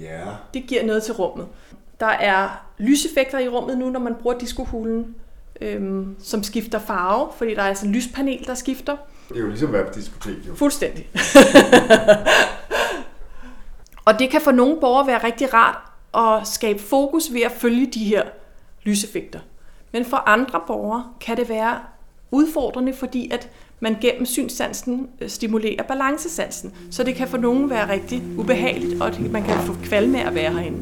Ja. Det giver noget til rummet. Der er lyseffekter i rummet nu, når man bruger diskohulen, øhm, som skifter farve, fordi der er altså en lyspanel, der skifter. Det er jo ligesom at være på diskotek, jo. Fuldstændig. og det kan for nogle borgere være rigtig rart at skabe fokus ved at følge de her lyseffekter. Men for andre borgere kan det være udfordrende, fordi at man gennem synssansen øh, stimulerer balancesansen. Så det kan for nogen være rigtig ubehageligt, og man kan få kvalme af at være herinde.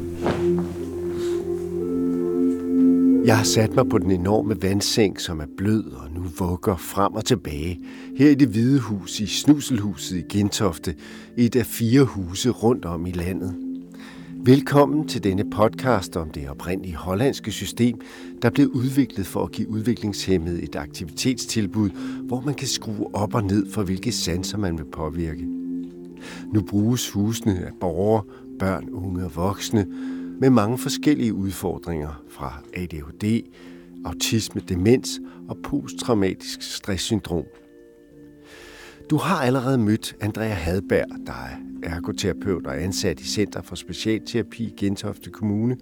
Jeg har sat mig på den enorme vandseng, som er blød og nu vugger frem og tilbage. Her i det hvide hus i Snuselhuset i Gentofte, et af fire huse rundt om i landet. Velkommen til denne podcast om det oprindelige hollandske system, der blev udviklet for at give udviklingshemmede et aktivitetstilbud, hvor man kan skrue op og ned for hvilke sanser man vil påvirke. Nu bruges husene af borgere, børn, unge og voksne med mange forskellige udfordringer fra ADHD, autisme, demens og posttraumatisk stresssyndrom. Du har allerede mødt Andrea Hadberg, der er ergoterapeut og ansat i Center for Specialterapi i Gentofte Kommune,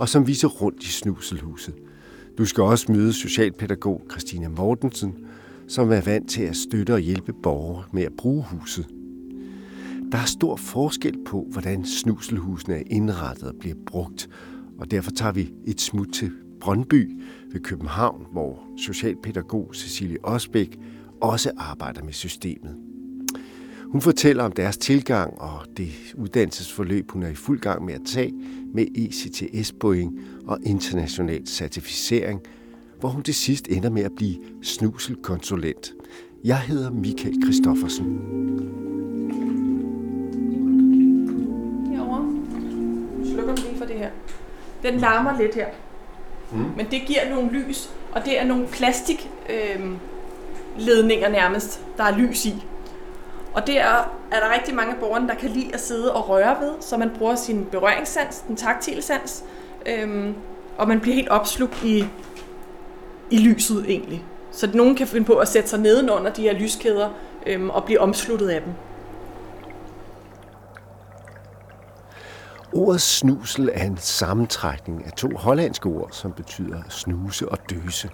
og som viser rundt i Snuselhuset. Du skal også møde socialpædagog Christina Mortensen, som er vant til at støtte og hjælpe borgere med at bruge huset. Der er stor forskel på, hvordan snuselhusene er indrettet og bliver brugt, og derfor tager vi et smut til Brøndby ved København, hvor socialpædagog Cecilie Osbæk også arbejder med systemet. Hun fortæller om deres tilgang og det uddannelsesforløb, hun er i fuld gang med at tage med ECTS-point og international certificering, hvor hun til sidst ender med at blive snuselkonsulent. Jeg hedder Michael Christoffersen. Herovre. Slukker lige for det her. Den larmer lidt her. Mm. Men det giver nogle lys, og det er nogle plastik øh, ledninger nærmest, der er lys i. Og det er, er der rigtig mange af borgerne, der kan lide at sidde og røre ved, så man bruger sin berøringssans, den taktile sans, øhm, og man bliver helt opslugt i, i lyset egentlig. Så nogen kan finde på at sætte sig nedenunder de her lyskæder øhm, og blive omsluttet af dem. Ordet snusel er en sammentrækning af to hollandske ord, som betyder snuse og døse.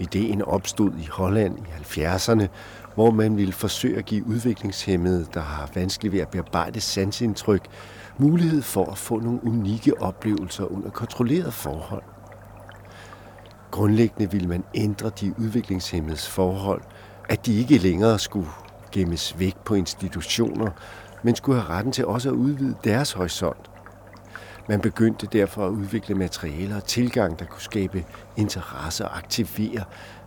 Ideen opstod i Holland i 70'erne, hvor man ville forsøge at give udviklingshemmede, der har vanskeligt ved at bearbejde sansindtryk, mulighed for at få nogle unikke oplevelser under kontrolleret forhold. Grundlæggende ville man ændre de udviklingshemmedes forhold, at de ikke længere skulle gemmes væk på institutioner, men skulle have retten til også at udvide deres horisont. Man begyndte derfor at udvikle materialer og tilgang, der kunne skabe interesse og aktivere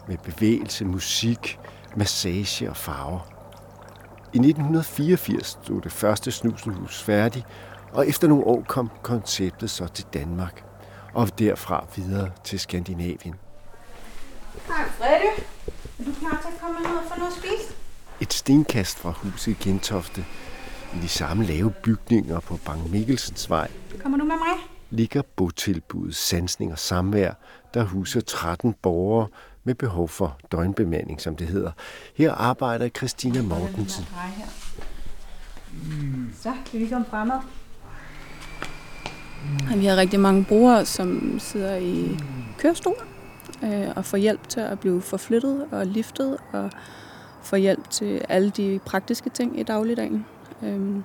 med bevægelse, musik, massage og farver. I 1984 stod det første snuselhus færdigt, og efter nogle år kom konceptet så til Danmark, og derfra videre til Skandinavien. Hej Freddy. Er du klar til at komme ned og få noget at spise? Et stenkast fra huset i Gentofte, i de samme lave bygninger på Bang Mikkelsens vej, Kommer du med mig? ligger botilbuddet Sansning og Samvær, der huser 13 borgere med behov for døgnbemanding, som det hedder. Her arbejder Christina Mortensen. Så, kan vi komme fremad? Vi har rigtig mange brugere, som sidder i kørestol øh, og får hjælp til at blive forflyttet og liftet og får hjælp til alle de praktiske ting i dagligdagen. Øhm,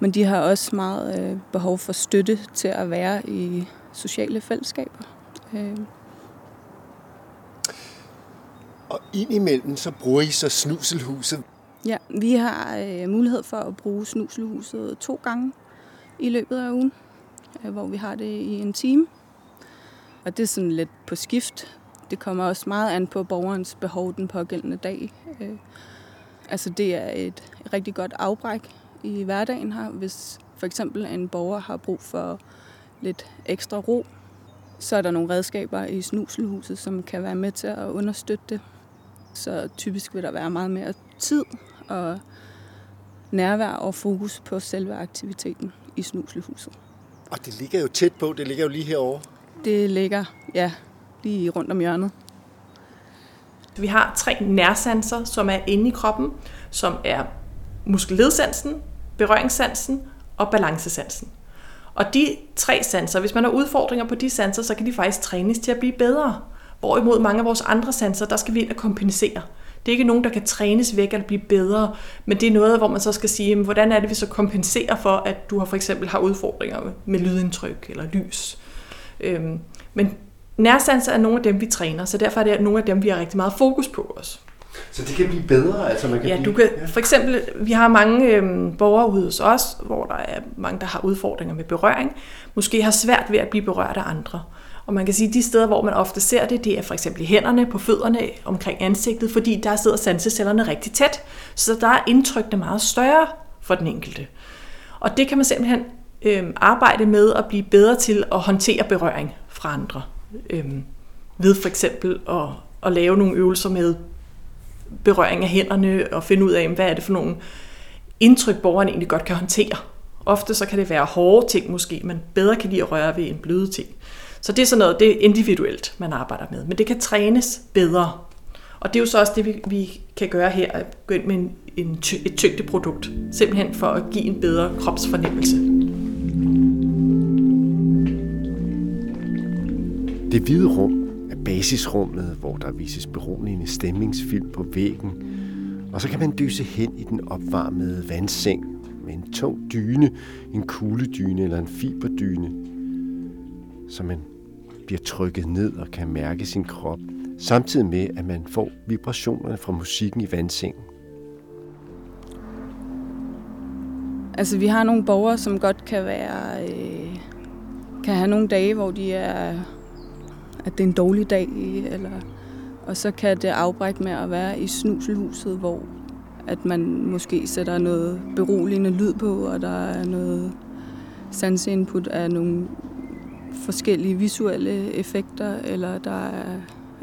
men de har også meget øh, behov for støtte til at være i sociale fællesskaber. Øh, Og indimellem så bruger I så snuselhuset. Ja, vi har øh, mulighed for at bruge snuselhuset to gange i løbet af ugen, øh, hvor vi har det i en time. Og det er sådan lidt på skift. Det kommer også meget an på borgerens behov den pågældende dag. Øh, altså det er et rigtig godt afbræk i hverdagen her, hvis for eksempel en borger har brug for lidt ekstra ro, så er der nogle redskaber i snuselhuset, som kan være med til at understøtte det. Så typisk vil der være meget mere tid og nærvær og fokus på selve aktiviteten i snuselhuset. Og det ligger jo tæt på, det ligger jo lige herovre. Det ligger, ja, lige rundt om hjørnet. Vi har tre nærsanser, som er inde i kroppen, som er muskelledsansen, berøringssansen og balancesansen. Og de tre sanser, hvis man har udfordringer på de sanser, så kan de faktisk trænes til at blive bedre. Hvorimod mange af vores andre sanser, der skal vi ind og kompensere. Det er ikke nogen, der kan trænes væk eller blive bedre, men det er noget, hvor man så skal sige, jamen, hvordan er det, vi så kompenserer for, at du har for eksempel har udfordringer med lydindtryk eller lys. Øhm, men nærsanser er nogle af dem, vi træner, så derfor er det nogle af dem, vi har rigtig meget fokus på os. Så det kan blive bedre? Altså man kan ja, blive, du kan, ja. for eksempel, vi har mange øhm, borgere ude hos os, hvor der er mange, der har udfordringer med berøring, måske har svært ved at blive berørt af andre. Og man kan sige, at de steder, hvor man ofte ser det, det er for eksempel i hænderne, på fødderne, omkring ansigtet, fordi der sidder sansecellerne rigtig tæt. Så der er indtrykkene meget større for den enkelte. Og det kan man simpelthen øhm, arbejde med at blive bedre til at håndtere berøring fra andre. Øhm, ved for eksempel at, at lave nogle øvelser med berøring af hænderne og finde ud af, hvad er det for nogle indtryk, borgeren egentlig godt kan håndtere. Ofte så kan det være hårde ting måske, man bedre kan lide at røre ved en bløde ting. Så det er sådan noget, det er individuelt, man arbejder med. Men det kan trænes bedre. Og det er jo så også det, vi, vi kan gøre her, at gå ind med en, en, et tyngdeprodukt. Simpelthen for at give en bedre kropsfornemmelse. Det hvide rum basisrummet, hvor der vises beroligende stemningsfilm på væggen, og så kan man dyse hen i den opvarmede vandseng med en tung dyne, en kugledyne eller en fiberdyne, så man bliver trykket ned og kan mærke sin krop, samtidig med, at man får vibrationerne fra musikken i vandsengen. Altså, vi har nogle borgere, som godt kan være... Øh, kan have nogle dage, hvor de er... At det er en dårlig dag, eller... Og så kan det afbrække med at være i snuselhuset, hvor at man måske sætter noget beroligende lyd på, og der er noget sanseinput af nogle forskellige visuelle effekter, eller der er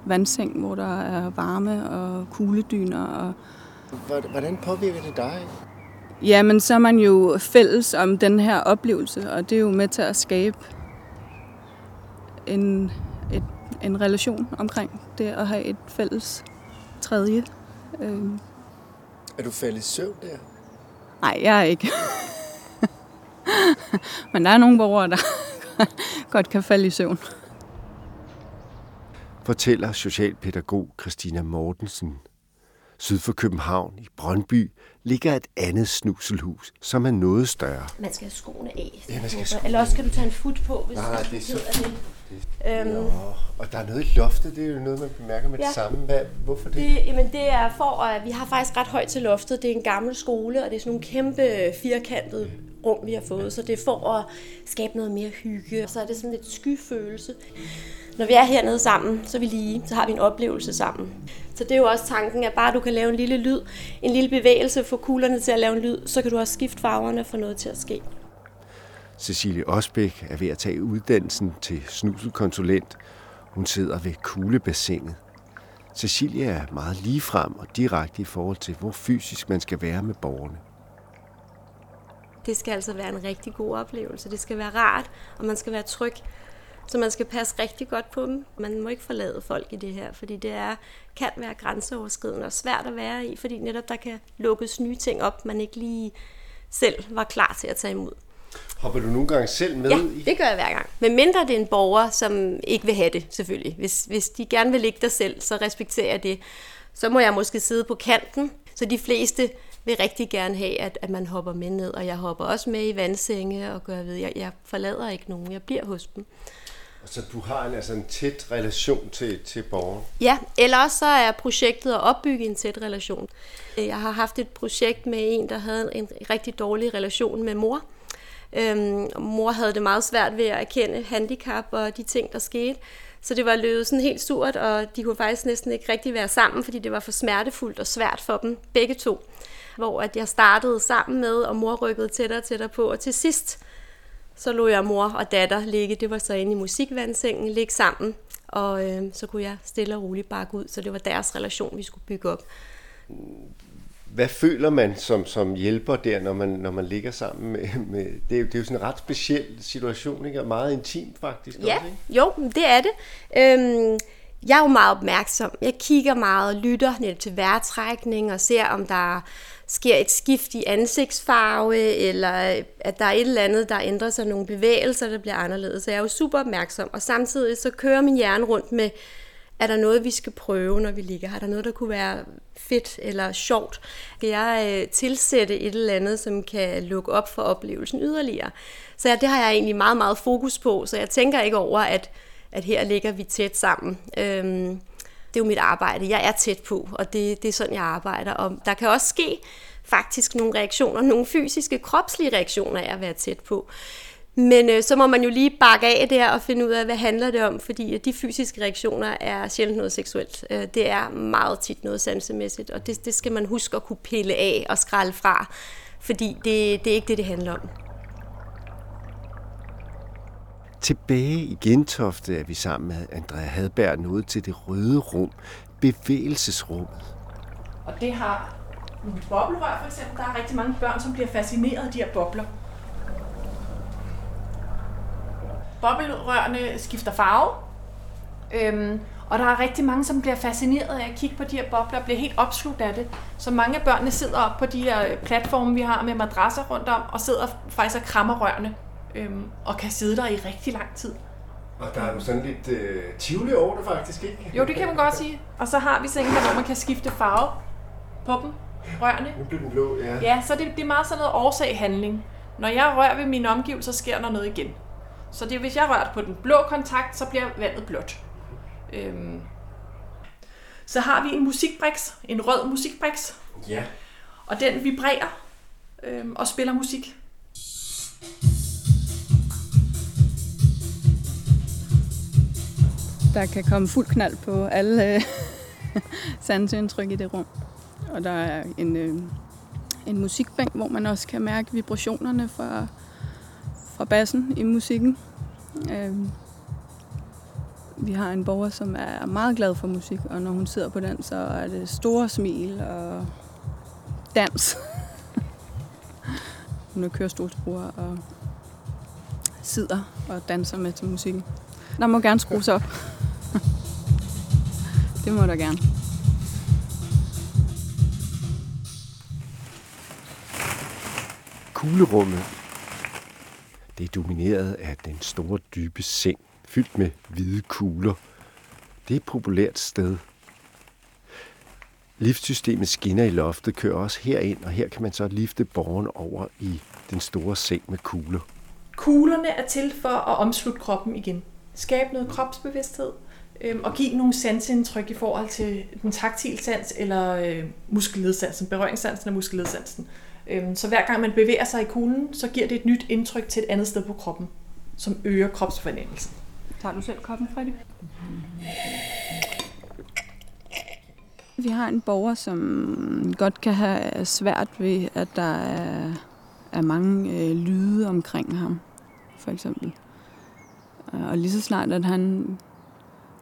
vandseng, hvor der er varme og kugledyner. Og Hvordan påvirker det dig? Ja, men så er man jo fælles om den her oplevelse, og det er jo med til at skabe en, en relation omkring det at have et fælles tredje. Øhm. Er du faldet i søvn der? Nej, jeg er ikke. men der er nogle borgere, der godt kan falde i søvn. Fortæller socialpædagog Christina Mortensen. Syd for København i Brøndby ligger et andet snuselhus, som er noget større. Man skal have skoene af. Ja, man skal have skoene Eller også skal du tage en fut på, hvis Nej, du det er så det. Øhm, Nå, og der er noget i loftet, det er jo noget, man bemærker med ja. det samme. Hvad, hvorfor det? det? Jamen det er for, at vi har faktisk ret højt til loftet. Det er en gammel skole, og det er sådan nogle kæmpe firkantede rum, vi har fået. Så det er for at skabe noget mere hygge. Og så er det sådan lidt skyfølelse. Når vi er hernede sammen, så vi lige, så har vi en oplevelse sammen. Så det er jo også tanken, at bare du kan lave en lille lyd, en lille bevægelse, få kuglerne til at lave en lyd, så kan du også skifte farverne for noget til at ske. Cecilie Osbæk er ved at tage uddannelsen til snuselkonsulent. Hun sidder ved kuglebassinet. Cecilie er meget ligefrem og direkte i forhold til, hvor fysisk man skal være med borgerne. Det skal altså være en rigtig god oplevelse. Det skal være rart, og man skal være tryg. Så man skal passe rigtig godt på dem. Man må ikke forlade folk i det her, fordi det er, kan være grænseoverskridende og svært at være i, fordi netop der kan lukkes nye ting op, man ikke lige selv var klar til at tage imod. Hopper du nogle gange selv med ja, i? det gør jeg hver gang. Men mindre det er en borger, som ikke vil have det, selvfølgelig. Hvis, hvis de gerne vil ligge der selv, så respekterer jeg det. Så må jeg måske sidde på kanten, så de fleste vil rigtig gerne have, at, at man hopper med ned, og jeg hopper også med i vandsenge og gør ved, jeg, jeg forlader ikke nogen, jeg bliver hos dem. Så du har en, altså en tæt relation til, til borgeren? Ja, eller også så er projektet at opbygge en tæt relation. Jeg har haft et projekt med en, der havde en rigtig dårlig relation med mor. Øhm, mor havde det meget svært ved at erkende handicap og de ting, der skete. Så det var løbet sådan helt surt, og de kunne faktisk næsten ikke rigtig være sammen, fordi det var for smertefuldt og svært for dem, begge to. Hvor at jeg startede sammen med, og mor rykkede tættere og tættere på, og til sidst, så lå jeg mor og datter ligge, det var så inde i musikvandsengen, ligge sammen, og øh, så kunne jeg stille og roligt bakke ud, så det var deres relation, vi skulle bygge op. Hvad føler man som, som hjælper der, når man, når man ligger sammen med... med det, er jo, det er jo sådan en ret speciel situation, ikke? Og meget intimt faktisk ja, også, ikke? jo, det er det. Øhm, jeg er jo meget opmærksom. Jeg kigger meget og lytter netop til vejrtrækning og ser, om der er sker et skift i ansigtsfarve, eller at der er et eller andet, der ændrer sig, nogle bevægelser, der bliver anderledes. Så jeg er jo super opmærksom, og samtidig så kører min hjerne rundt med, er der noget, vi skal prøve, når vi ligger Har der noget, der kunne være fedt eller sjovt? Kan jeg øh, tilsætte et eller andet, som kan lukke op for oplevelsen yderligere? Så ja, det har jeg egentlig meget, meget fokus på, så jeg tænker ikke over, at, at her ligger vi tæt sammen. Øhm, det er jo mit arbejde. Jeg er tæt på, og det, det er sådan, jeg arbejder. Og der kan også ske faktisk nogle reaktioner, nogle fysiske, kropslige reaktioner af at være tæt på. Men øh, så må man jo lige bakke af der og finde ud af, hvad handler det om, fordi de fysiske reaktioner er sjældent noget seksuelt. Øh, det er meget tit noget sansemæssigt, og det, det skal man huske at kunne pille af og skralde fra, fordi det, det er ikke det, det handler om. Tilbage i Gentofte er vi sammen med Andrea Hadberg nået til det røde rum, bevægelsesrummet. Og det har boblerør for eksempel. Der er rigtig mange børn, som bliver fascineret af de her bobler. Bobbelrørene skifter farve, øhm, og der er rigtig mange, som bliver fascineret af at kigge på de her bobler og bliver helt opslugt af det. Så mange af børnene sidder op på de her platforme, vi har med madrasser rundt om, og sidder faktisk og krammer rørene øhm, og kan sidde der i rigtig lang tid. Og der er jo sådan lidt øh, tivoli over det faktisk, ikke? Jo, det kan man godt sige. Og så har vi sengen hvor man kan skifte farve på dem, rørene. Nu bliver den blå, ja. Ja, så det, det er meget sådan noget årsag-handling. Når jeg rører ved mine omgivelser, sker der noget igen. Så det, hvis jeg rører på den blå kontakt, så bliver vandet blåt. Øhm. Så har vi en musikbriks, en rød musikbriks. Ja. Og den vibrerer øhm, og spiller musik. Der kan komme fuld knald på alle øh, sansindtryk i det rum. Og der er en, øh, en musikbænk, hvor man også kan mærke vibrationerne fra, fra bassen i musikken. Øh, vi har en borger, som er meget glad for musik, og når hun sidder på den, så er det store smil og dans. hun er kørestolsbruger og sidder og danser med til musikken. Der må gerne skrues op. det må der gerne. Kuglerummet det er domineret af den store dybe seng, fyldt med hvide kugler. Det er et populært sted. Liftsystemet skinner i loftet kører også herind, og her kan man så lifte borgeren over i den store seng med kugler. Kuglerne er til for at omslutte kroppen igen. Skabe noget kropsbevidsthed øh, og give nogle sansindtryk i forhold til den taktile sans eller øh, muskelledsansen, berøringssansen og muskelledsansen. Øhm, så hver gang man bevæger sig i kuglen, så giver det et nyt indtryk til et andet sted på kroppen, som øger kropsfornemmelsen. Tager du selv koppen, Freddy? Vi har en borger, som godt kan have svært ved, at der er, er mange øh, lyde omkring ham, for eksempel. Og lige så snart, at han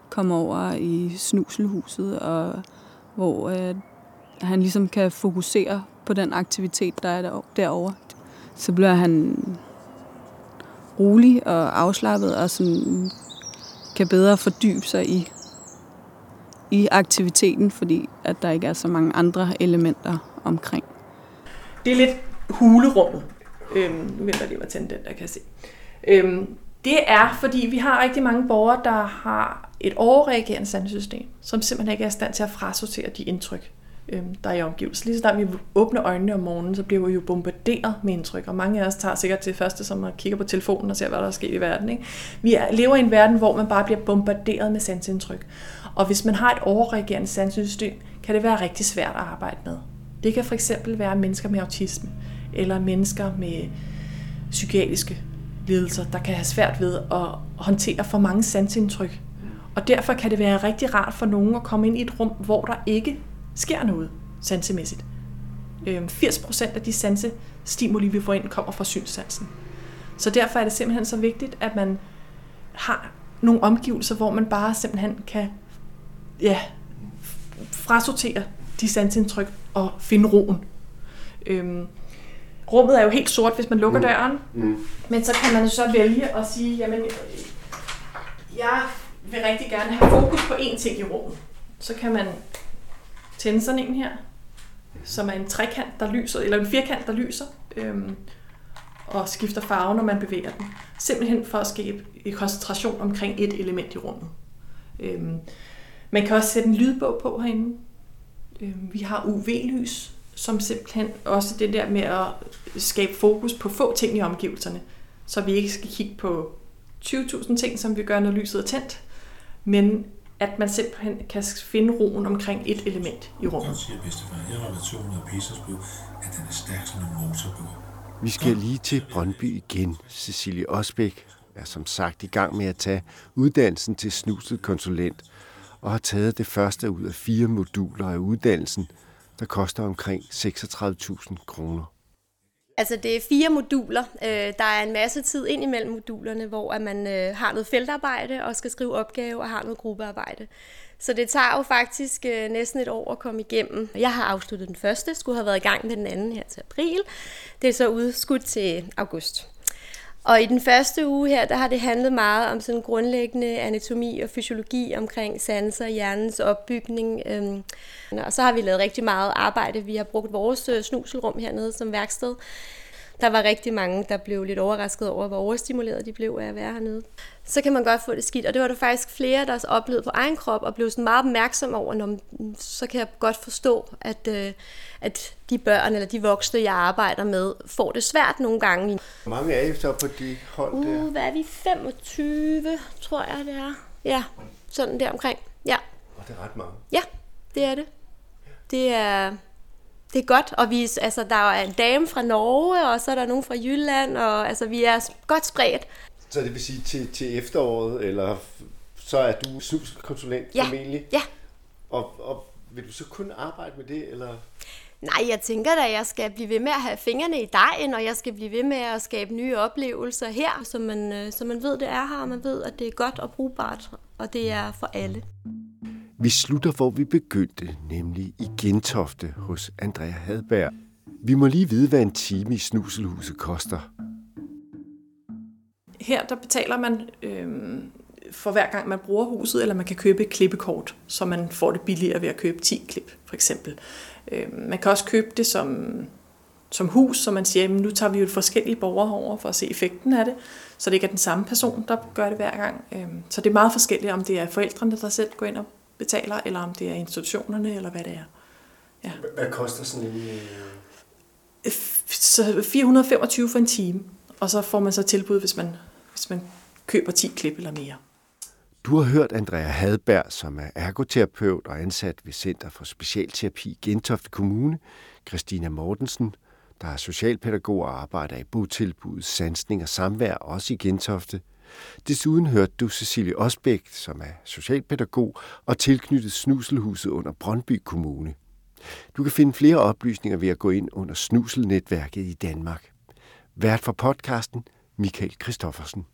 kommer over i snuselhuset, og hvor øh, han ligesom kan fokusere på den aktivitet, der er derovre. Så bliver han rolig og afslappet, og sådan kan bedre fordybe sig i, i aktiviteten, fordi at der ikke er så mange andre elementer omkring. Det er lidt hulerummet. Øhm, nu venter lige, at tænde den, der kan jeg se. Øhm, det er, fordi vi har rigtig mange borgere, der har et overreagerende sandsystem, som simpelthen ikke er i stand til at frasortere de indtryk, øh, der er i omgivelsen. Lige så snart vi åbner øjnene om morgenen, så bliver vi jo bombarderet med indtryk, og mange af os tager sikkert til første, som at kigger på telefonen og ser, hvad der er sket i verden. Ikke? Vi er, lever i en verden, hvor man bare bliver bombarderet med sansindtryk. Og hvis man har et overreagerende sandsystem, kan det være rigtig svært at arbejde med. Det kan for eksempel være mennesker med autisme, eller mennesker med psykiatriske lidelser, der kan have svært ved at håndtere for mange sansindtryk. Og derfor kan det være rigtig rart for nogen at komme ind i et rum, hvor der ikke sker noget sansemæssigt. 80% øhm, af de sansestimuli, vi får ind, kommer fra synssansen. Så derfor er det simpelthen så vigtigt, at man har nogle omgivelser, hvor man bare simpelthen kan ja, frasortere de sansindtryk og finde roen. Øhm, rummet er jo helt sort, hvis man lukker mm. døren, mm. men så kan man så vælge at sige, jamen, jeg vil rigtig gerne have fokus på én ting i rummet. Så kan man tænde sådan en her. som er en trekant, der lyser, eller en firkant, der lyser, øhm, og skifter farve, når man bevæger den. Simpelthen for at skabe en koncentration omkring et element i rummet. Øhm, man kan også sætte en lydbog på herinde. Øhm, vi har UV-lys, som simpelthen også det der med at skabe fokus på få ting i omgivelserne, så vi ikke skal kigge på 20.000 ting, som vi gør, når lyset er tændt, men at man simpelthen kan finde roen omkring et element i rummet. Jeg siger bedstefar, her relationen af Peters blod, at den er stærk som en motorbåd. Vi skal lige til Brøndby igen. Cecilie Osbæk er som sagt i gang med at tage uddannelsen til snuset konsulent og har taget det første ud af fire moduler af uddannelsen, der koster omkring 36.000 kroner. Altså det er fire moduler. Øh, der er en masse tid ind imellem modulerne, hvor man øh, har noget feltarbejde og skal skrive opgave og har noget gruppearbejde. Så det tager jo faktisk øh, næsten et år at komme igennem. Jeg har afsluttet den første, skulle have været i gang med den anden her til april. Det er så udskudt til august. Og i den første uge her, der har det handlet meget om sådan grundlæggende anatomi og fysiologi omkring sanser, hjernens opbygning. Øhm, og så har vi lavet rigtig meget arbejde. Vi har brugt vores øh, snuselrum hernede som værksted. Der var rigtig mange, der blev lidt overrasket over, hvor overstimuleret de blev af at være hernede. Så kan man godt få det skidt, og det var der faktisk flere, der oplevede på egen krop, og blev sådan meget opmærksom over, når, så kan jeg godt forstå, at, øh, at de børn eller de voksne, jeg arbejder med, får det svært nogle gange. Hvor mange er I så på de hold uh, der? hvad er vi? 25, tror jeg det er. Ja, sådan der omkring. Ja. Og det er ret mange. Ja, det er det. Det er, det er godt, og vi, altså, der er en dame fra Norge, og så er der nogen fra Jylland, og altså, vi er godt spredt. Så det vil sige til, til efteråret, eller så er du snuskonsulent ja. formentlig? Ja. Og, og vil du så kun arbejde med det, eller? Nej, jeg tænker da, at jeg skal blive ved med at have fingrene i dejen, og jeg skal blive ved med at skabe nye oplevelser her, så man, øh, så man ved, det er her, og man ved, at det er godt og brugbart, og det er for alle. Vi slutter, hvor vi begyndte, nemlig i Gentofte hos Andrea Hadberg. Vi må lige vide, hvad en time i snuselhuset koster. Her der betaler man øh, for hver gang man bruger huset, eller man kan købe et klippekort, så man får det billigere ved at købe 10 klip, for eksempel. Øh, man kan også købe det som, som hus, så man siger, at nu tager vi jo forskellige borgere over for at se effekten af det, så det ikke er den samme person, der gør det hver gang. Øh, så det er meget forskelligt, om det er forældrene, der selv går ind og betaler, eller om det er institutionerne, eller hvad det er. Ja. Hvad koster sådan en... Øh? Så 425 for en time, og så får man så tilbud, hvis man, hvis man køber 10 klip eller mere. Du har hørt Andrea Hadberg, som er ergoterapeut og ansat ved Center for Specialterapi i Gentofte Kommune, Christina Mortensen, der er socialpædagog og arbejder i botilbuddet Sansning og Samvær, også i Gentofte. Desuden hørte du Cecilie Osbæk, som er socialpædagog og tilknyttet Snuselhuset under Brøndby Kommune. Du kan finde flere oplysninger ved at gå ind under Snuselnetværket i Danmark. Vært for podcasten, Michael Christoffersen.